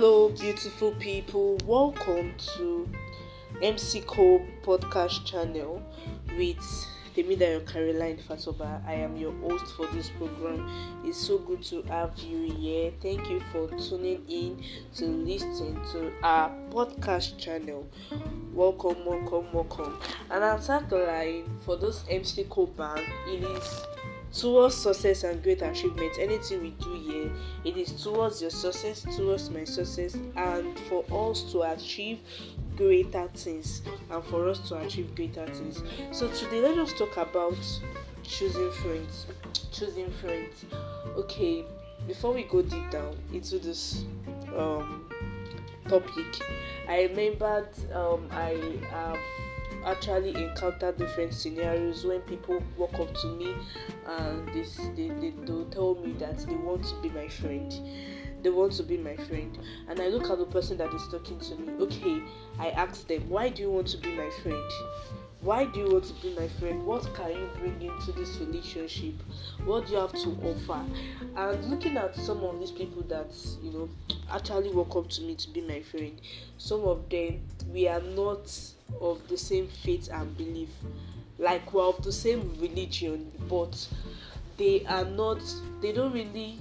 Hello, beautiful people. Welcome to MC Cole podcast channel with Temidayo Caroline Fatoba. I am your host for this program. It's so good to have you here. Thank you for tuning in to listen to our podcast channel. Welcome, welcome, welcome. And our tagline for those MC Cole band it is towards success and great achievement anything we do here it is towards your success towards my success and for us to achieve greater things and for us to achieve greater things. So today let us talk about choosing friends choosing friends. Okay before we go deep down into this um topic i remembered um i have actually encounter different scenarios when people walk up to me and they, they, they, they'll tell me that they want to be my friend. They want to be my friend. And i look at the person that is talking to me okay i ask them why do you want to be my friend why do you want to be my friend? What can you bring into this relationship? What do you have to offer? And looking at some of these people that you know actually walk up to me to be my friend some of them we are not of the same faith and belief. Like we're of the same religion but they are not they don't really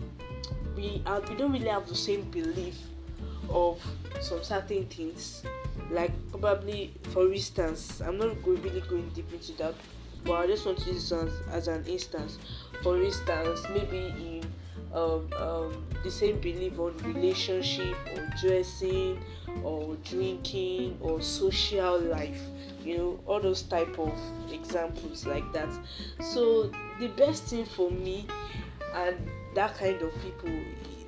we are we don't really have the same belief of some certain things like probably for instance i'm not really going deep into that but i just want to use this as, an instance. For instance maybe in um, um, the same belief on relationship or dressing or drinking or social life you know all those type of examples like that. So the best thing for me and that kind of people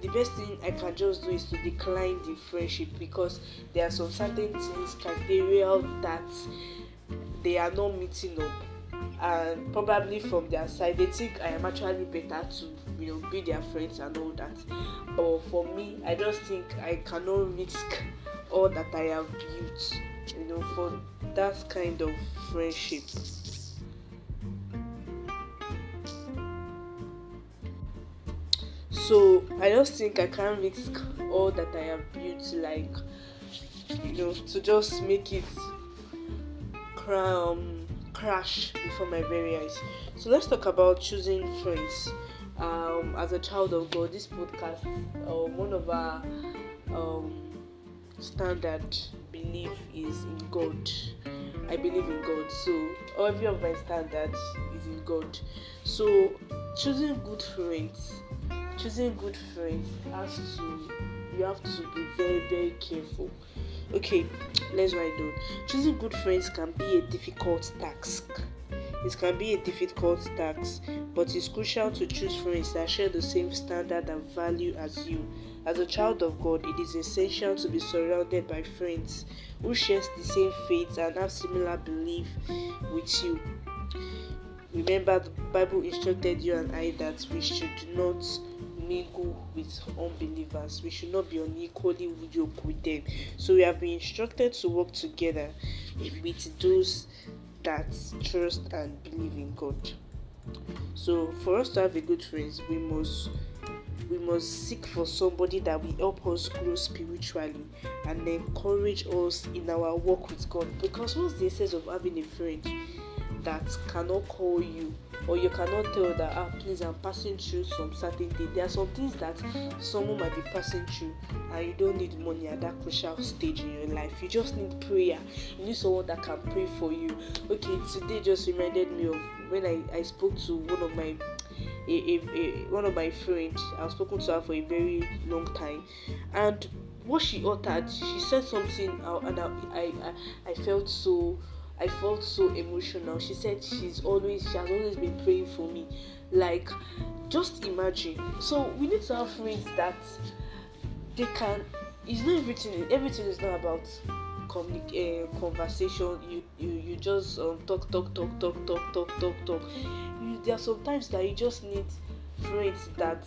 the best thing i can just do is to decline the friendship because there are some certain things criteria that they are not meeting up. And probably from their side they think i am actually better to you know be their friends and all that. But for me i just think i cannot risk all that i have built you know for that kind of friendship so i just think i can't risk all that i have built like you know to just make it um, crash before my very eyes. So let's talk about choosing friends. Um, as a child of god this podcast uh, one of our um, standard belief is in god. I believe in god. So every of my standards is in god. So choosing good friends choosing good friends has to you have to be very very careful. Okay let's write down. Choosing good friends can be a difficult task. It can be a difficult task but it's crucial to choose friends that share the same standard and value as you. As a child of god it is essential to be surrounded by friends who share the same faith and have similar belief with you. Remember the bible instructed you and i that we should not mingle with unbelievers. We should not be unequally yoked with them. So we have been instructed to work together with those that trust and believe in God. So for us to have a good friends, we must we must seek for somebody that will help us grow spiritually and encourage us in our walk with God. Because what's the essence of having a friend that cannot call you or you cannot tell that ah please i'm passing through some certain thing. There are some things that someone might be passing through and you don't need money at that crucial stage in your life. You just need prayer. You need someone that can pray for you. Okay today just reminded me of when i i spoke to one of my a, a, a one of my friends i've spoken to her for a very long time. And what she uttered she said something and I, I i felt so I felt so emotional. She said she's always she has always been praying for me. Like just imagine. So we need to have friends that they can it's not everything everything is not about uh, conversation you you you just um, talk talk talk talk talk talk talk talk you, there are sometimes that you just need friends that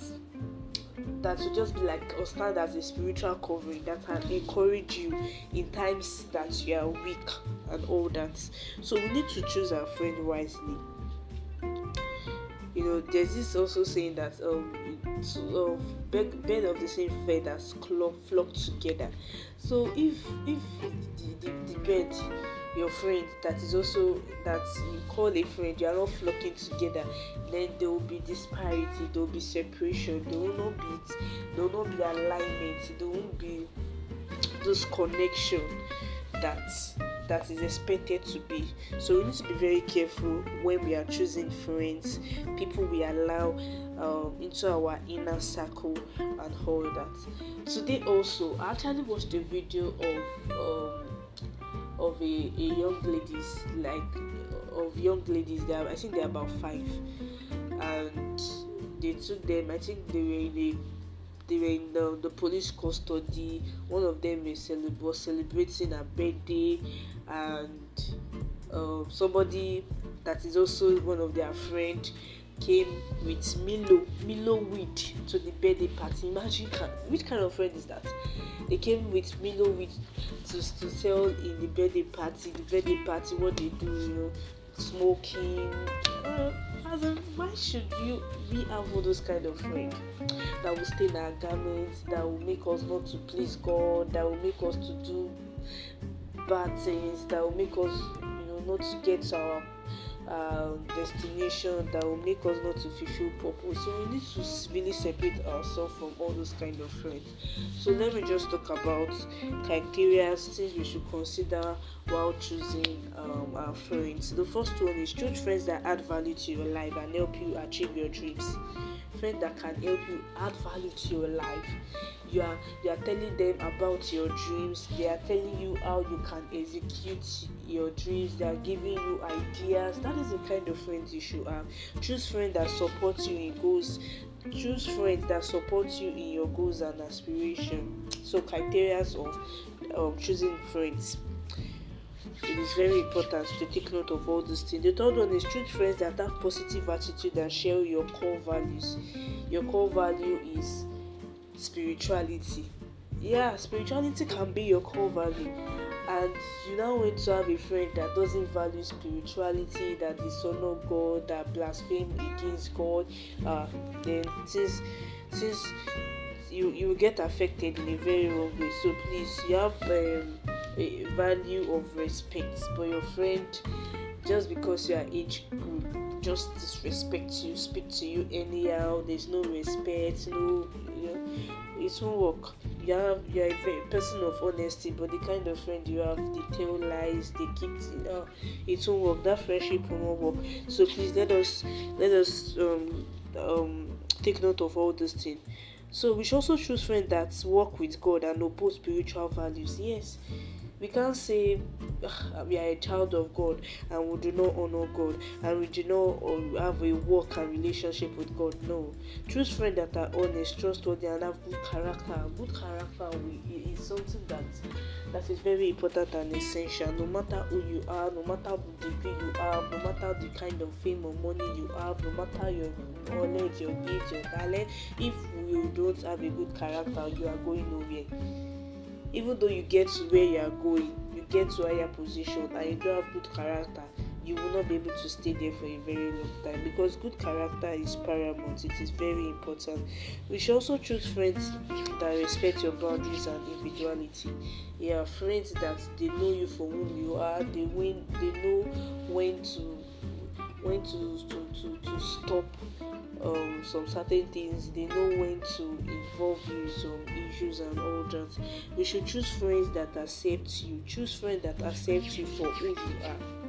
that will just be like or stand as a spiritual covering that can encourage you in times that you are weak and all that. So we need to choose our friend wisely. You know, there's this also saying that um to, uh, bed, bed of the same feathers flock together. So if if the, the, the bed your friend that is also that you call a friend you are not flocking together then there will be disparity there will be separation there will not be there will not be alignment there won't be this connection that that is expected to be. So we need to be very careful when we are choosing friends, people we allow um, into our inner circle and all that. Today also, I actually watched a video of um, of a, a young ladies like of young ladies. They are, I think they're about five, and they took them. I think they were in a they were in the, the police custody. One of them was, was celebrating a birthday, and uh, somebody that is also one of their friend came with Milo Milo weed to the birthday party. Imagine which kind of friend is that? They came with Milo weed to, to sell in the birthday party. The birthday party, what they do, you know, smoking. Uh, why should you we have all those kind of friends that will stain our garments, that will make us not to please God, that will make us to do bad things, that will make us, you know, not to get our um, destination that will make us not to fulfill purpose. So we need to really separate ourselves from all those kind of friends. So let me just talk about criteria things we should consider while choosing um, our friends. The first one is choose friends that add value to your life and help you achieve your dreams. Friends that can help you add value to your life you are you are telling them about your dreams they are telling you how you can execute your dreams they are giving you ideas. That is the kind of friends you should have. Choose friends that support you in goals. Choose friends that support you in your goals and aspirations so criteria of um, choosing friends. It is very important to take note of all these things. The third one is choose friends that have positive attitude and share your core values. Your core value is spirituality. Yeah spirituality can be your core value and you now want to have a friend that doesn't value spirituality that dishonor god that blaspheme against god. Uh, then since since you you get affected in a very wrong way. So please you have um, a value of respect. For your friend just because you are age group just disrespect you speak to you anyhow there's no respect no it won't work. You have you are a person of honesty, but the kind of friend you have, they tell lies, they keep you know, it won't work. That friendship won't work. So please let us let us um um take note of all those things. So we should also choose friends that work with God and oppose spiritual values. Yes, we can't say we are a child of God and we do not honor God and we do not have a work and relationship with God. No, choose friends that are honest, trustworthy, and have good character. Good character is something that that is very important and essential. No matter who you are, no matter the degree you have, no matter the kind of fame or money you have, no matter your knowledge, your age, your talent, if you don't have a good character, you are going nowhere even though you get to where you are going you get to higher position and you don't have good character you will not be able to stay there for a very long time. Because good character is paramount. It is very important. We should also choose friends that respect your boundaries and individuality. Yeah friends that they know you for whom you are they when they know when to when to to to, to stop um, some certain things they know when to involve you some issues and all that. You should choose friends that accept you. Choose friends that accept you for who you are.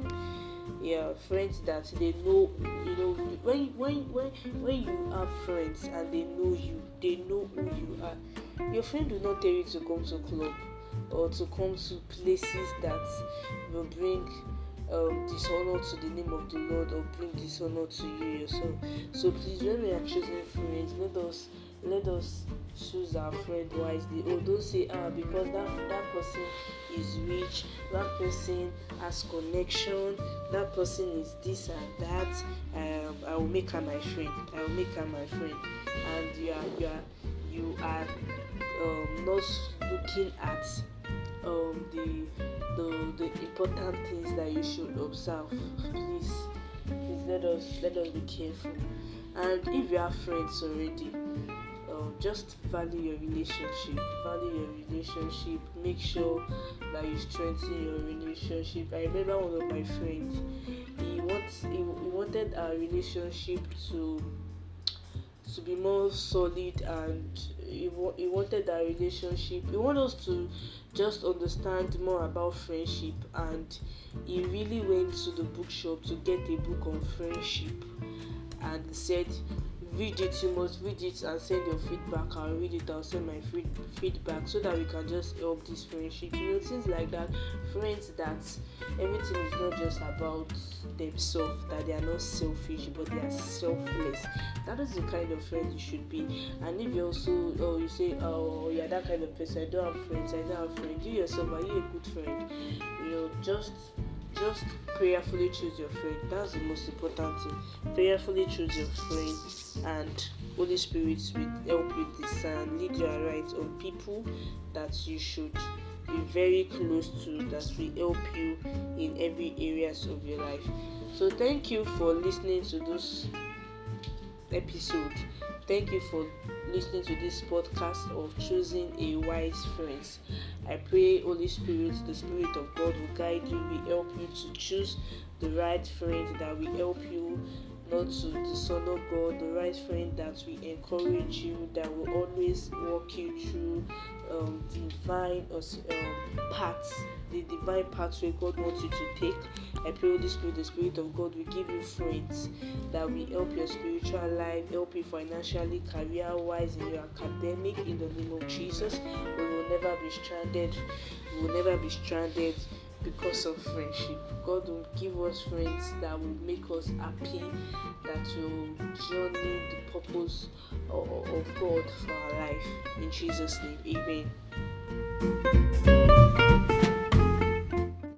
Yeah friends that they know you know when when when when you have friends and they know you they know who you are your friend will not tell you to come to club or to come to places that will bring um, dishonor to the name of the Lord or bring dishonor to you yourself. So please, when we are choosing friends, let us let us choose our friend wisely. Oh, don't say ah because that that person is rich, that person has connection, that person is this and that. Um, I will make her my friend. I will make her my friend. And you are you are you are um, not looking at um, the the the important things that you should observe. Please, please let us let us be careful. And if you have friends already, just value your relationship value your relationship make sure that you strengthen your relationship i remember one of my friends he wants he, he wanted our relationship to to be more solid and he, he wanted our relationship. He wanted us to just understand more about friendship and he really went to the bookshop to get a book on friendship and said read it you must read it and send your feedback i'll read it i'll send my feed, feedback so that we can just help this friendship. You know things like that friends that everything is not just about themselves that they are not selfish but they are selfless. That is the kind of friend you should be. And if you also oh you say oh you're that kind of person i don't have friends i don't have friends you yourself are you a good friend? You know just just prayerfully choose your friend. That's the most important thing. Prayerfully choose your friend, and Holy Spirit will help you discern, lead you right on people that you should be very close to, that will help you in every areas of your life. So thank you for listening to this episode. Thank you for listening to this podcast of choosing a wise friends. I pray, Holy Spirit, the Spirit of God will guide you, will help you to choose the right friend that will help you not to dishonor God, the right friend that will encourage you, that will always walk you through um, divine um, paths, the divine pathway God wants you to take. I pray, Holy Spirit, the Spirit of God will give you friends that will help your spiritual life, help you financially, career wise, in your academic, in the name of Jesus. We will never be stranded. We will never be stranded because of friendship. God will give us friends that will make us happy, that will journey the purpose of, of God for our life. In Jesus' name, amen.